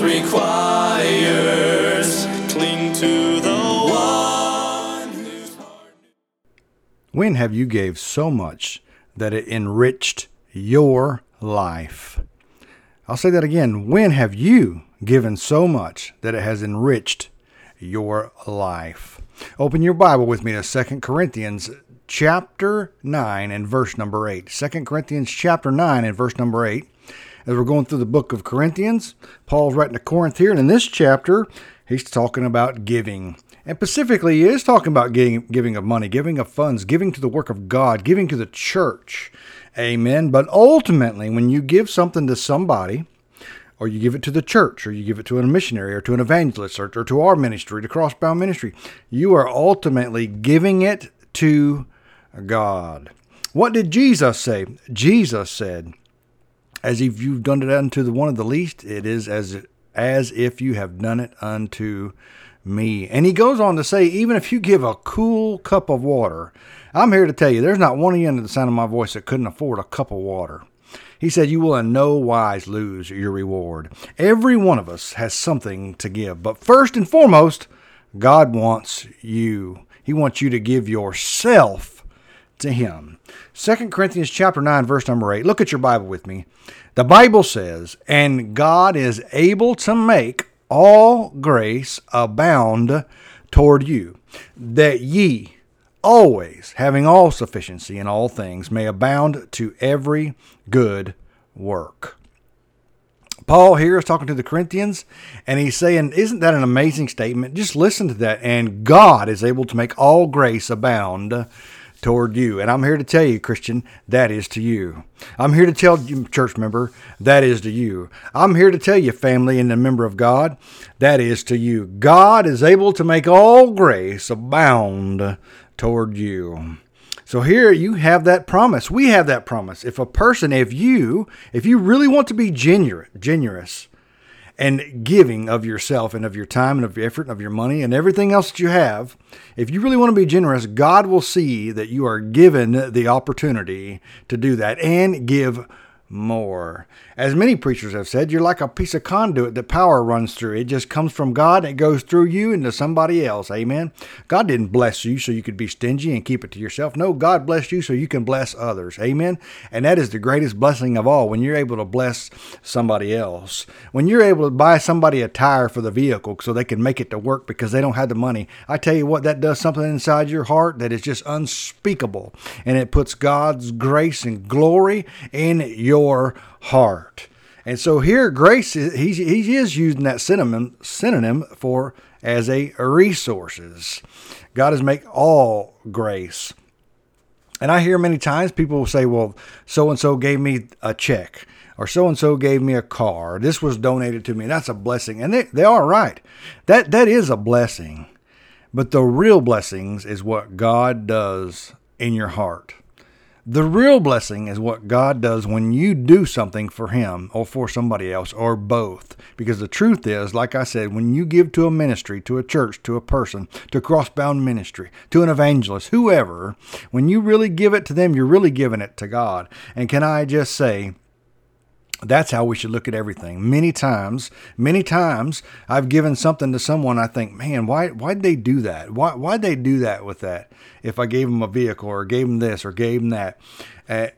requires. Cling to the one. When have you gave so much that it enriched your life? I'll say that again. When have you given so much that it has enriched your life? Open your Bible with me to 2 Corinthians chapter 9 and verse number 8. 2 Corinthians chapter 9 and verse number 8. As we're going through the book of Corinthians, Paul's writing to Corinth here, and in this chapter, he's talking about giving. And specifically, he is talking about giving, giving of money, giving of funds, giving to the work of God, giving to the church. Amen. But ultimately, when you give something to somebody, or you give it to the church, or you give it to a missionary, or to an evangelist, or, or to our ministry, to Crossbound Ministry, you are ultimately giving it to God. What did Jesus say? Jesus said, as if you've done it unto the one of the least, it is as as if you have done it unto me. And he goes on to say, even if you give a cool cup of water, I'm here to tell you, there's not one of you under the sound of my voice that couldn't afford a cup of water. He said, You will in no wise lose your reward. Every one of us has something to give. But first and foremost, God wants you. He wants you to give yourself to him. 2 Corinthians chapter 9 verse number 8. Look at your Bible with me. The Bible says, "And God is able to make all grace abound toward you, that ye always having all sufficiency in all things may abound to every good work." Paul here is talking to the Corinthians, and he's saying, Isn't that an amazing statement? Just listen to that. And God is able to make all grace abound toward you. And I'm here to tell you, Christian, that is to you. I'm here to tell you, church member, that is to you. I'm here to tell you, family and a member of God, that is to you. God is able to make all grace abound toward you. So here you have that promise. We have that promise. If a person, if you, if you really want to be generous, generous and giving of yourself and of your time and of your effort and of your money and everything else that you have, if you really want to be generous, God will see that you are given the opportunity to do that and give more. As many preachers have said, you're like a piece of conduit that power runs through. It just comes from God and it goes through you into somebody else. Amen. God didn't bless you so you could be stingy and keep it to yourself. No, God blessed you so you can bless others. Amen. And that is the greatest blessing of all when you're able to bless somebody else. When you're able to buy somebody a tire for the vehicle so they can make it to work because they don't have the money. I tell you what, that does something inside your heart that is just unspeakable. And it puts God's grace and glory in your heart. And so here, grace, is, he, he is using that synonym, synonym for as a resources. God has make all grace. And I hear many times people will say, well, so and so gave me a check, or so and so gave me a car. This was donated to me. That's a blessing. And they, they are right. That that is a blessing. But the real blessings is what God does in your heart. The real blessing is what God does when you do something for Him or for somebody else or both. Because the truth is, like I said, when you give to a ministry, to a church, to a person, to crossbound ministry, to an evangelist, whoever, when you really give it to them, you're really giving it to God. And can I just say, that's how we should look at everything. Many times, many times, I've given something to someone. I think, man, why why'd they do that? Why why'd they do that with that? If I gave them a vehicle or gave them this or gave them that, uh,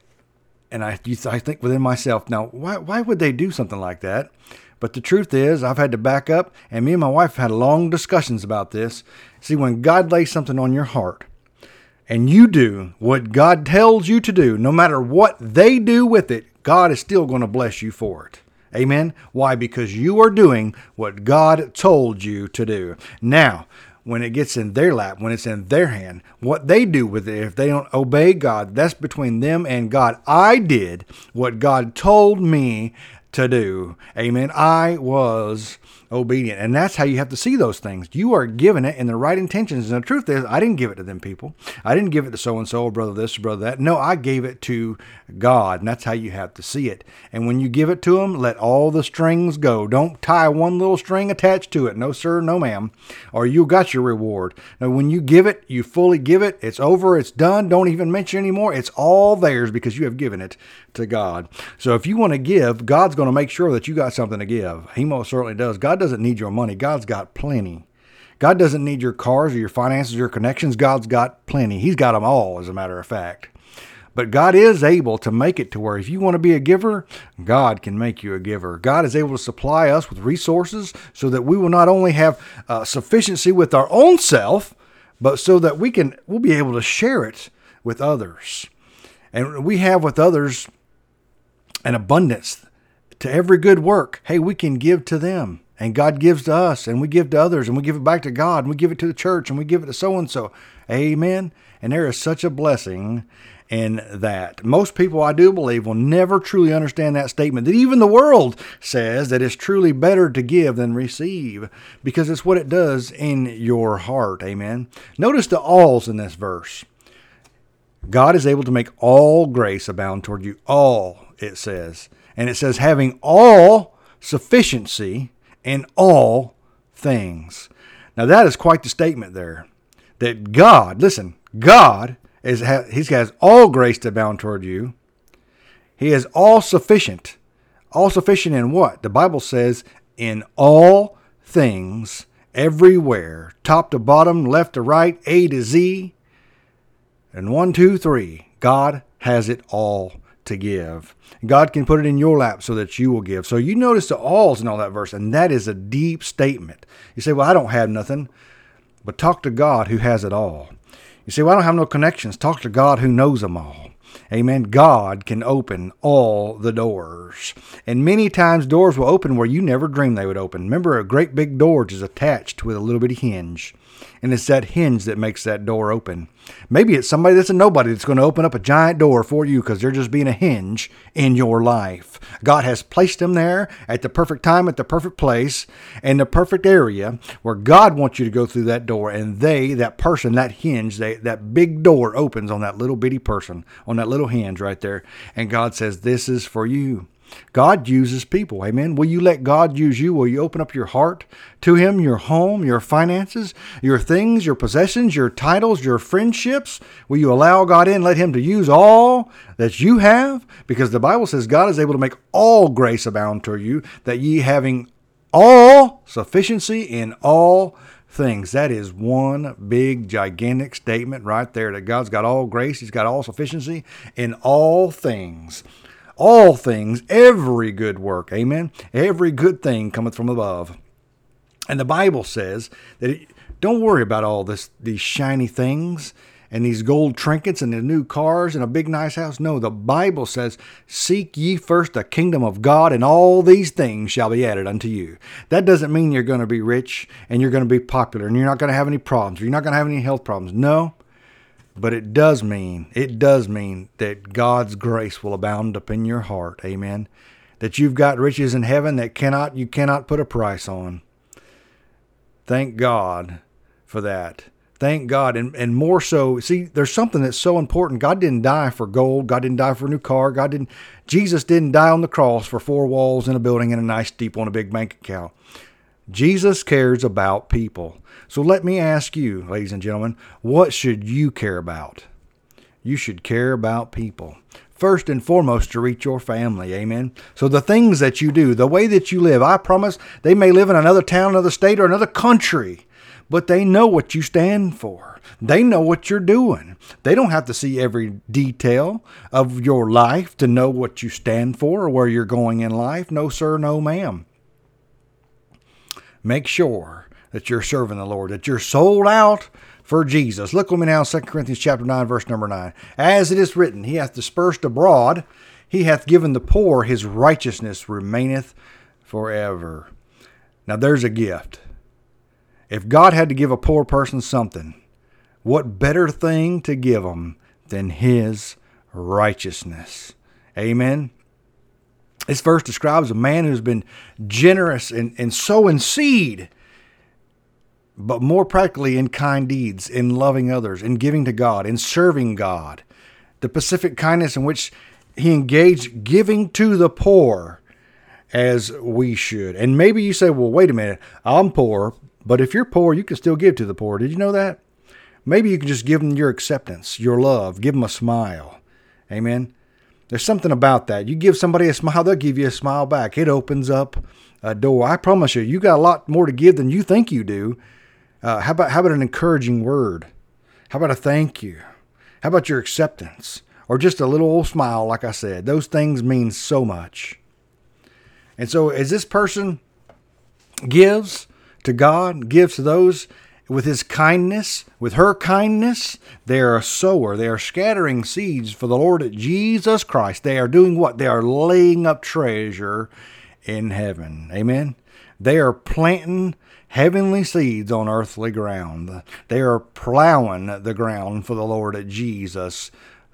and I I think within myself, now why why would they do something like that? But the truth is, I've had to back up, and me and my wife had long discussions about this. See, when God lays something on your heart, and you do what God tells you to do, no matter what they do with it, God is still going to bless you for it. Amen. Why? Because you are doing what God told you to do. Now, when it gets in their lap, when it's in their hand, what they do with it, if they don't obey God, that's between them and God. I did what God told me to do. Amen. I was obedient. And that's how you have to see those things. You are giving it in the right intentions. And the truth is, I didn't give it to them people. I didn't give it to so and so, brother this, brother that. No, I gave it to God. And that's how you have to see it. And when you give it to Him, let all the strings go. Don't tie one little string attached to it. No, sir, no, ma'am. Or you got your reward. Now, when you give it, you fully give it. It's over. It's done. Don't even mention anymore. It's all theirs because you have given it to God. So if you want to give, God's going to make sure that you got something to give. He most certainly does. God doesn't need your money. God's got plenty. God doesn't need your cars or your finances or your connections. God's got plenty. He's got them all, as a matter of fact. But God is able to make it to where if you want to be a giver, God can make you a giver. God is able to supply us with resources so that we will not only have uh, sufficiency with our own self, but so that we can we'll be able to share it with others. And we have with others an abundance to every good work. Hey, we can give to them. And God gives to us, and we give to others, and we give it back to God, and we give it to the church, and we give it to so and so. Amen. And there is such a blessing in that. Most people, I do believe, will never truly understand that statement that even the world says that it's truly better to give than receive because it's what it does in your heart. Amen. Notice the alls in this verse. God is able to make all grace abound toward you. All, it says. And it says, having all sufficiency in all things. Now, that is quite the statement there. That God, listen, God is He has all grace to abound toward you. He is all sufficient. All sufficient in what? The Bible says, in all things, everywhere, top to bottom, left to right, A to Z, and one, two, three. God has it all to give. God can put it in your lap so that you will give. So you notice the alls in all that verse, and that is a deep statement. You say, Well, I don't have nothing. But talk to God who has it all. You say, Well, I don't have no connections. Talk to God who knows them all. Amen. God can open all the doors. And many times doors will open where you never dreamed they would open. Remember, a great big door is attached with a little bitty hinge. And it's that hinge that makes that door open. Maybe it's somebody that's a nobody that's going to open up a giant door for you because they're just being a hinge in your life. God has placed them there at the perfect time, at the perfect place, in the perfect area where God wants you to go through that door. And they, that person, that hinge, they, that big door opens on that little bitty person, on that little hinge right there. And God says, This is for you. God uses people. Amen. Will you let God use you? Will you open up your heart to Him, your home, your finances, your things, your possessions, your titles, your friendships? Will you allow God in, let Him to use all that you have? Because the Bible says God is able to make all grace abound to you, that ye having all sufficiency in all things. That is one big, gigantic statement right there that God's got all grace, He's got all sufficiency in all things all things, every good work. Amen. Every good thing cometh from above. And the Bible says that it, don't worry about all this these shiny things and these gold trinkets and the new cars and a big nice house. No, the Bible says, Seek ye first the kingdom of God, and all these things shall be added unto you. That doesn't mean you're going to be rich and you're going to be popular and you're not going to have any problems you're not going to have any health problems. No, but it does mean, it does mean that God's grace will abound upon your heart. Amen. That you've got riches in heaven that cannot, you cannot put a price on. Thank God for that. Thank God. And, and more so, see, there's something that's so important. God didn't die for gold. God didn't die for a new car. God didn't, Jesus didn't die on the cross for four walls in a building and a nice steeple and a big bank account. Jesus cares about people. So let me ask you, ladies and gentlemen, what should you care about? You should care about people. First and foremost, to reach your family. Amen. So the things that you do, the way that you live, I promise they may live in another town, another state, or another country, but they know what you stand for. They know what you're doing. They don't have to see every detail of your life to know what you stand for or where you're going in life. No, sir, no, ma'am. make sure that you're serving the Lord, that you're sold out for Jesus. Look with me now, 2 Corinthians chapter 9, verse number 9. As it is written, He hath dispersed abroad, He hath given the poor, His righteousness remaineth forever. Now there's a gift. If God had to give a poor person something, what better thing to give them than His righteousness? Amen. This verse describes a man who's been generous and, and sowing seed, but more practically in kind deeds, in loving others, in giving to God, in serving God. The pacific kindness in which he engaged giving to the poor as we should. And maybe you say, well, wait a minute, I'm poor, but if you're poor, you can still give to the poor. Did you know that? Maybe you can just give them your acceptance, your love, give them a smile. Amen. There's something about that. You give somebody a smile, they'll give you a smile back. It opens up a door. I promise you, you got a lot more to give than you think you do. Uh, how about how about an encouraging word? How about a thank you? How about your acceptance? Or just a little old smile, like I said. Those things mean so much. And so as this person gives to God, gives to those with his kindness, with her kindness, they are a sower. They are scattering seeds for the Lord Jesus Christ. They are doing what? They are laying up treasure in heaven. Amen. They are planting heavenly seeds on earthly ground. They are plowing the ground for the Lord Jesus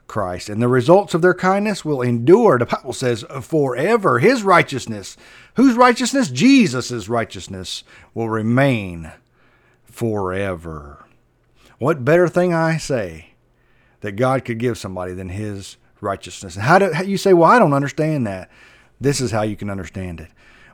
Christ. And the results of their kindness will endure, the Bible says, forever. His righteousness, whose righteousness? Jesus' righteousness will remain forever. What better thing I say that God could give somebody than his righteousness? And how do you say, well, I don't understand that. This is how you can understand it.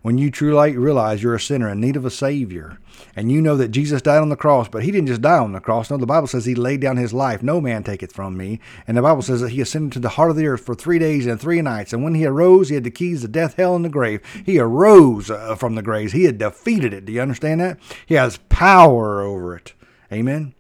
When you truly realize you're a sinner in need of a Savior, and you know that Jesus died on the cross, but He didn't just die on the cross. No, the Bible says He laid down His life. No man take it from me. And the Bible says that He ascended to the heart of the earth for three days and three nights. And when He arose, He had the keys to death, hell, and the grave. He arose uh, from the graves. He had defeated it. Do you understand that? He has power over it. Amen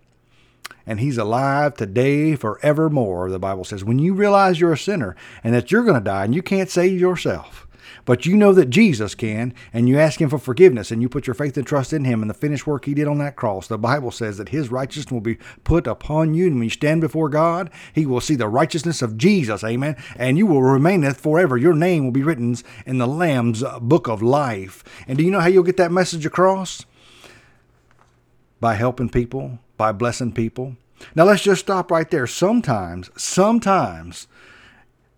and he's alive today forevermore, the Bible says. When you realize you're a sinner and that you're going to die and you can't save yourself, but you know that Jesus can, and you ask Him for forgiveness, and you put your faith and trust in Him and the finished work He did on that cross. The Bible says that His righteousness will be put upon you, and when you stand before God, He will see the righteousness of Jesus, amen, and you will remaineth forever. Your name will be written in the Lamb's book of life. And do you know how you'll get that message across? By helping people, by blessing people. Now let's just stop right there. Sometimes, sometimes,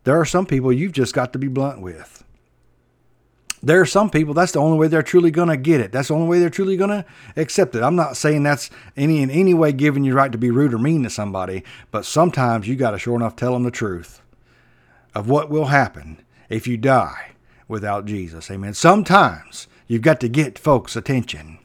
there are some people you've just got to be blunt with there are some people that's the only way they're truly going to get it. That's the only way they're truly going to accept it. I'm not saying that's any in any way giving you right to be rude or mean to somebody but sometimes you got to sure enough tell them the truth of what will happen if you die without jesus. Amen. Sometimes you've got to get folks attention.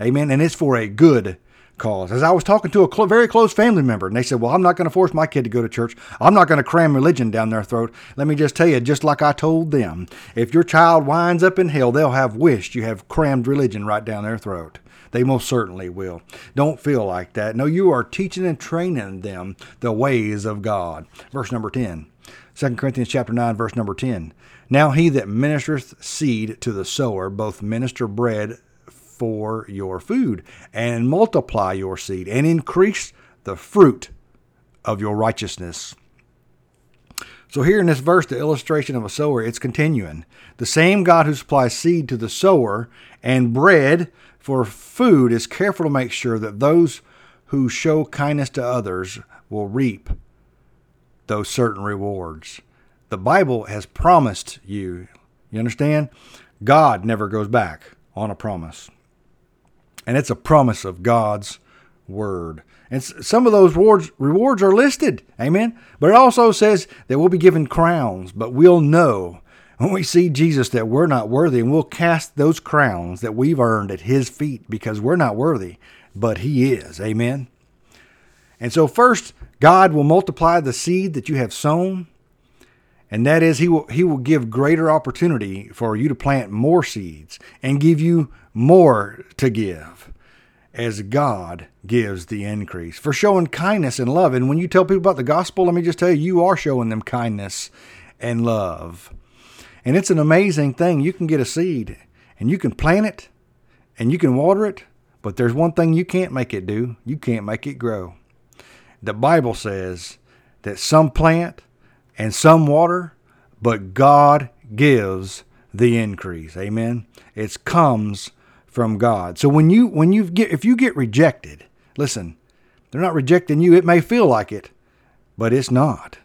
Amen. And it's for a good cause. As I was talking to a cl- very close family member, and they said, Well, I'm not going to force my kid to go to church. I'm not going to cram religion down their throat. Let me just tell you, just like I told them, if your child winds up in hell, they'll have wished you have crammed religion right down their throat. They most certainly will. Don't feel like that. No, you are teaching and training them the ways of God. Verse number 10. 2 Corinthians chapter 9, verse number 10. Now he that ministereth seed to the sower, both minister bread for your food, and multiply your seed, and increase the fruit of your righteousness. So, here in this verse, the illustration of a sower, it's continuing. The same God who supplies seed to the sower and bread for food is careful to make sure that those who show kindness to others will reap those certain rewards. The Bible has promised you, you understand? God never goes back on a promise and it's a promise of God's word. And some of those rewards, rewards are listed. Amen. But it also says that we'll be given crowns, but we'll know when we see Jesus that we're not worthy, and we'll cast those crowns that we've earned at his feet because we're not worthy, but he is. Amen. And so, first, God will multiply the seed that you have sown. And that is, he will, he will give greater opportunity for you to plant more seeds and give you more to give as God gives the increase for showing kindness and love. And when you tell people about the gospel, let me just tell you, you are showing them kindness and love. And it's an amazing thing. You can get a seed and you can plant it and you can water it, but there's one thing you can't make it do you can't make it grow. The Bible says that some plant and some water, but God gives the increase. Amen. It comes from God. So when you when you get if you get rejected, listen, they're not rejecting you. It may feel like it, but it's not.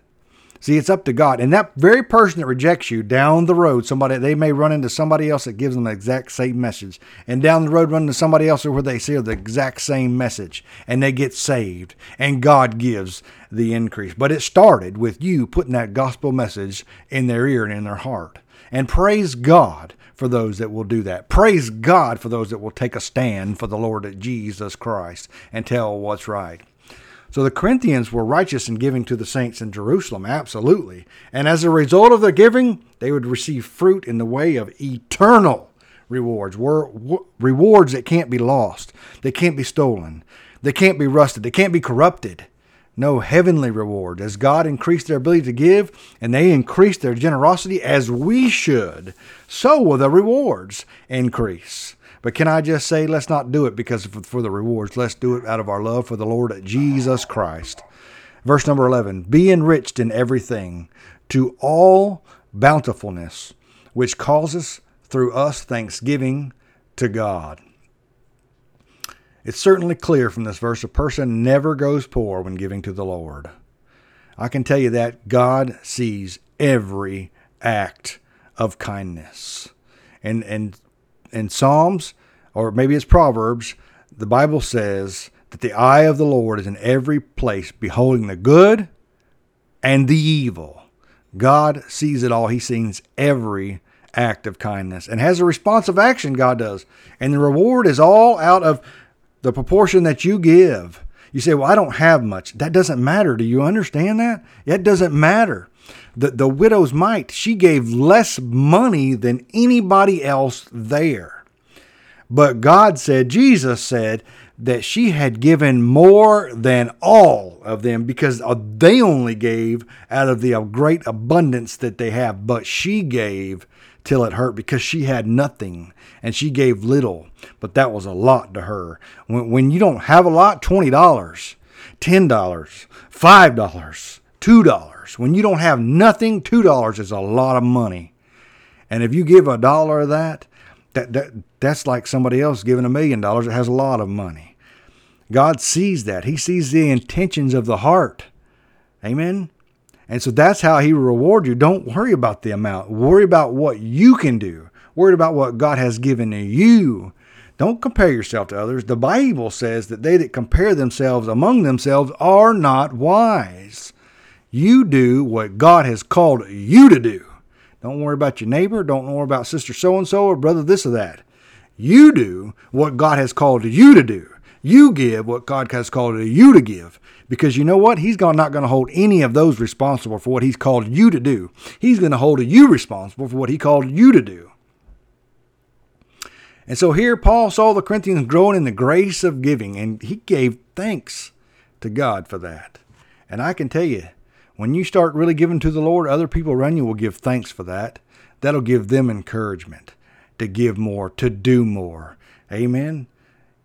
See, it's up to God. And that very person that rejects you down the road, somebody they may run into somebody else that gives them the exact same message. And down the road run into somebody else where they hear the exact same message and they get saved. And God gives the increase. But it started with you putting that gospel message in their ear and in their heart. And praise God for those that will do that. Praise God for those that will take a stand for the Lord Jesus Christ and tell what's right. So the Corinthians were righteous in giving to the saints in Jerusalem, absolutely. And as a result of their giving, they would receive fruit in the way of eternal rewards, rewards that can't be lost, they can't be stolen, they can't be rusted, they can't be corrupted. No heavenly reward. As God increased their ability to give and they increased their generosity as we should, so will the rewards increase. But can I just say, let's not do it because for the rewards. Let's do it out of our love for the Lord Jesus Christ. Verse number 11 Be enriched in everything to all bountifulness, which causes through us thanksgiving to God. It's certainly clear from this verse a person never goes poor when giving to the Lord. I can tell you that God sees every act of kindness. And and in Psalms, or maybe it's Proverbs, the Bible says that the eye of the Lord is in every place, beholding the good and the evil. God sees it all. He sees every act of kindness and has a responsive action, God does. And the reward is all out of the proportion that you give. You say, Well, I don't have much. That doesn't matter. Do you understand that? It doesn't matter. The, the widow's mite, she gave less money than anybody else there. But God said, Jesus said, that she had given more than all of them because uh, they only gave out of the great abundance that they have. But she gave till it hurt because she had nothing and she gave little. But that was a lot to her. When, when you don't have a lot, $20, $10, $5, $2. When you don't have nothing, two dollars is a lot of money. And if you give a dollar of that, that, that that's like somebody else giving a million dollars that has a lot of money. God sees that. He sees the intentions of the heart. Amen. And so that's how he will reward you. Don't worry about the amount. Worry about what you can do. Worry about what God has given to you. Don't compare yourself to others. The Bible says that they that compare themselves among themselves are not wise. You do what God has called you to do. Don't worry about your neighbor. Don't worry about sister so and so or brother this or that. You do what God has called you to do. You give what God has called you to give. Because you know what? He's not going to hold any of those responsible for what He's called you to do. He's going to hold you responsible for what He called you to do. And so here Paul saw the Corinthians growing in the grace of giving, and he gave thanks to God for that. And I can tell you, when you start really giving to the Lord, other people around you will give thanks for that. That'll give them encouragement to give more, to do more. Amen.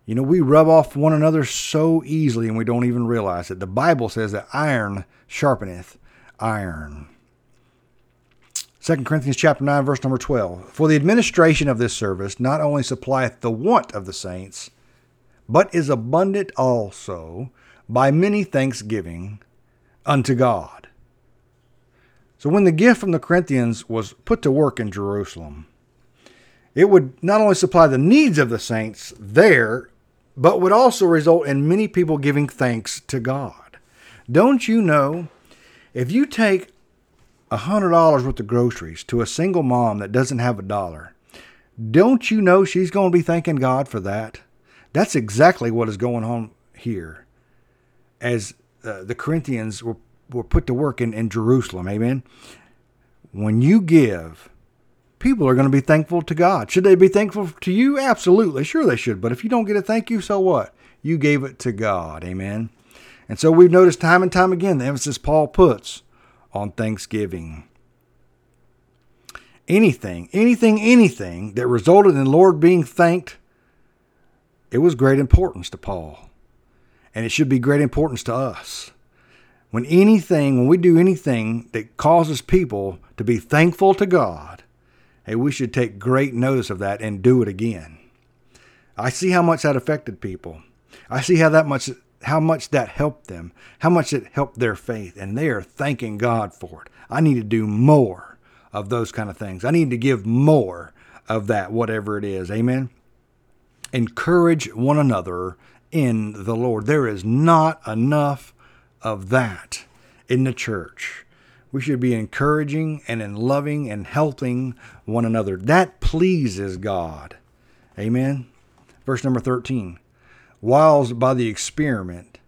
You know, we rub off one another so easily and we don't even realize it. The Bible says that iron sharpeneth iron. 2 Corinthians chapter 9 verse number 12. For the administration of this service not only supplieth the want of the saints, but is abundant also by many thanksgiving unto God. So when the gift from the Corinthians was put to work in Jerusalem, it would not only supply the needs of the saints there, but would also result in many people giving thanks to God. Don't you know if you take a hundred dollars worth of groceries to a single mom that doesn't have a dollar, don't you know she's going to be thanking God for that? That's exactly what is going on here. As uh, the Corinthians were, were put to work in, in Jerusalem. Amen. When you give, people are going to be thankful to God. Should they be thankful to you? Absolutely. Sure, they should. But if you don't get a thank you, so what? You gave it to God. Amen. And so we've noticed time and time again the emphasis Paul puts on thanksgiving. Anything, anything, anything that resulted in Lord being thanked it was great importance to Paul. And it should be great importance to us. When anything, when we do anything that causes people to be thankful to God, we should take great notice of that and do it again. I see how much that affected people. I see how that much how much that helped them, how much it helped their faith, and they are thanking God for it. I need to do more of those kind of things. I need to give more of that, whatever it is. Amen. Encourage one another in the Lord. There is not enough of that in the church. We should be encouraging and in loving and helping one another. That pleases God. Amen. Verse number 13. Whilst by the experiment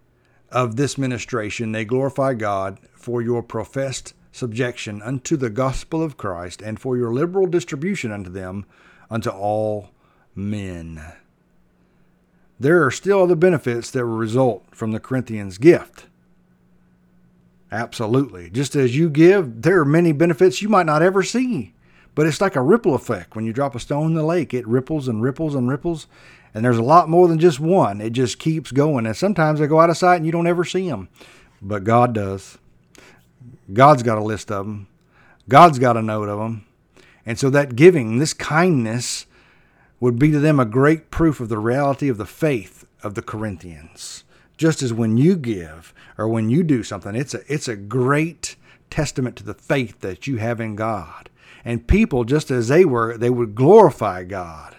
of this ministration they glorify God for your professed subjection unto the gospel of Christ and for your liberal distribution unto them unto all men. There are still other benefits that will result from the Corinthians' gift. Absolutely. Just as you give, there are many benefits you might not ever see. But it's like a ripple effect. When you drop a stone in the lake, it ripples and ripples and ripples. And there's a lot more than just one. It just keeps going. And sometimes they go out of sight and you don't ever see them. But God does. God's got a list of them. God's got a note of them. And so that giving, this kindness, would be to them a great proof of the reality of the faith of the Corinthians. Just as when you give or when you do something, it's a, it's a great testament to the faith that you have in God. And people, just as they were, they would glorify God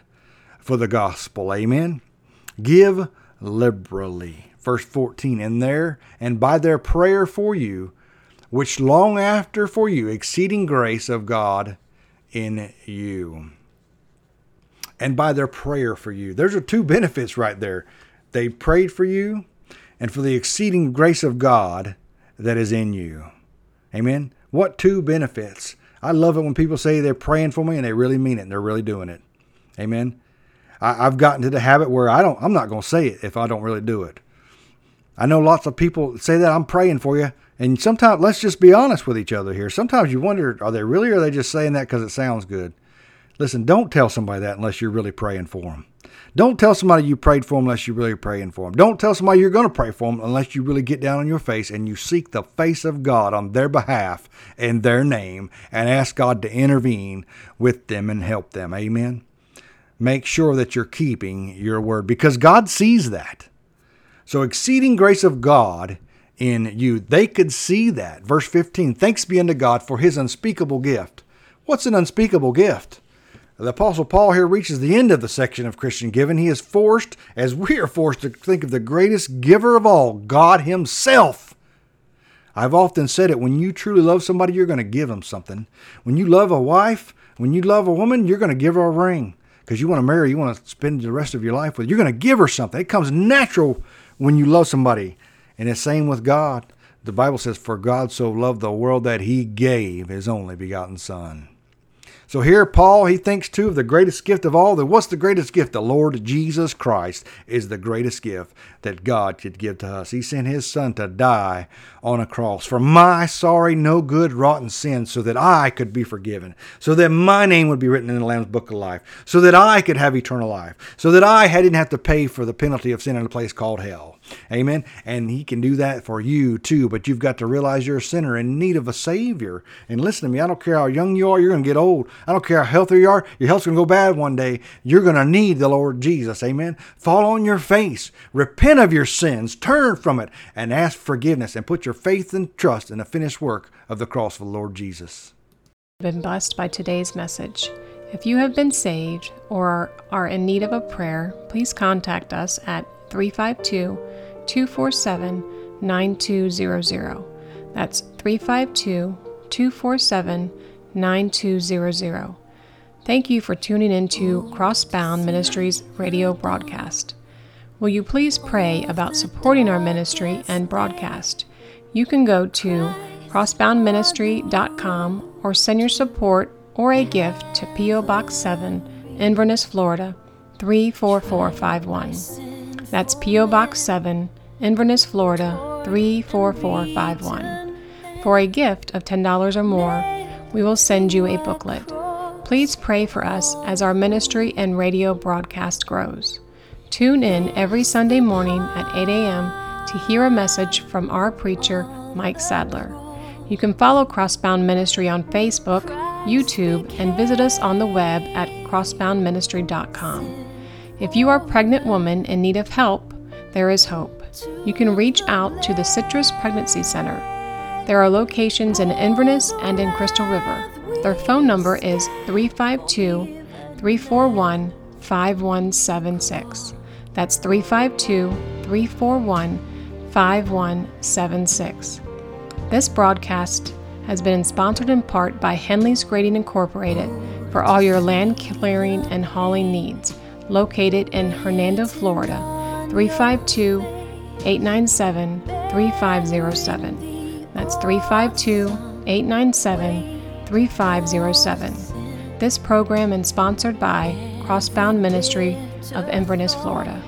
for the gospel. Amen. Give liberally. Verse 14, and there, and by their prayer for you, which long after for you, exceeding grace of God in you. And by their prayer for you. There's are two benefits right there. They prayed for you, and for the exceeding grace of God that is in you. Amen. What two benefits? I love it when people say they're praying for me and they really mean it and they're really doing it. Amen. I, have gotten to the habit where I don't I'm not gonna say it if I don't really do it. I know lots of people say that I'm praying for you. And sometimes let's just be honest with each other here. Sometimes you wonder, are they really or are they just saying that because it sounds good? Listen, don't tell somebody that unless you're really praying for them. Don't tell somebody you prayed for them unless you're really praying for them. Don't tell somebody you're going to pray for them unless you really get down on your face and you seek the face of God on their behalf in their name and ask God to intervene with them and help them. Amen. Make sure that you're keeping your word because God sees that. So, exceeding grace of God in you, they could see that. Verse 15 Thanks be unto God for his unspeakable gift. What's an unspeakable gift? The Apostle Paul here reaches the end of the section of Christian giving. He is forced, as we are forced, to think of the greatest giver of all, God Himself. I've often said it when you truly love somebody, you're going to give them something. When you love a wife, when you love a woman, you're going to give her a ring because you want to marry, you want to spend the rest of your life with. You're going to give her something. It comes natural when you love somebody. And the same with God. The Bible says, For God so loved the world that He gave His only begotten Son. So here, Paul, he thinks too of the greatest gift of all. That what's the greatest gift? The Lord Jesus Christ is the greatest gift that God could give to us. He sent his son to die on a cross for my sorry, no good, rotten sins so that I could be forgiven, so that my name would be written in the Lamb's book of life, so that I could have eternal life, so that I didn't have to pay for the penalty of sin in a place called hell. Amen. And he can do that for you too, but you've got to realize you're a sinner in need of a Savior. And listen to me, I don't care how young you are, you're going to get old. I don't care how healthy you are, your health's going to go bad one day. You're going to need the Lord Jesus. Amen. Fall on your face, repent of your sins, turn from it, and ask forgiveness, and put your faith and trust in the finished work of the cross of the Lord Jesus. Been blessed by today's message. If you have been saved or are in need of a prayer, please contact us at 352 247 9200. That's 352 247 9200. Thank you for tuning in to Crossbound Ministries radio broadcast. Will you please pray about supporting our ministry and broadcast? You can go to crossboundministry.com or send your support or a gift to P.O. Box 7, Inverness, Florida 34451. That's P.O. Box 7, Inverness, Florida 34451. For a gift of $10 or more, we will send you a booklet. Please pray for us as our ministry and radio broadcast grows. Tune in every Sunday morning at 8 a.m. to hear a message from our preacher, Mike Sadler. You can follow Crossbound Ministry on Facebook, YouTube, and visit us on the web at crossboundministry.com. If you are a pregnant woman in need of help, there is hope. You can reach out to the Citrus Pregnancy Center. There are locations in Inverness and in Crystal River. Their phone number is 352 341 5176. That's 352 341 5176. This broadcast has been sponsored in part by Henley's Grading Incorporated for all your land clearing and hauling needs, located in Hernando, Florida, 352 897 3507. That's 352 897 3507. This program is sponsored by Crossbound Ministry of Inverness, Florida.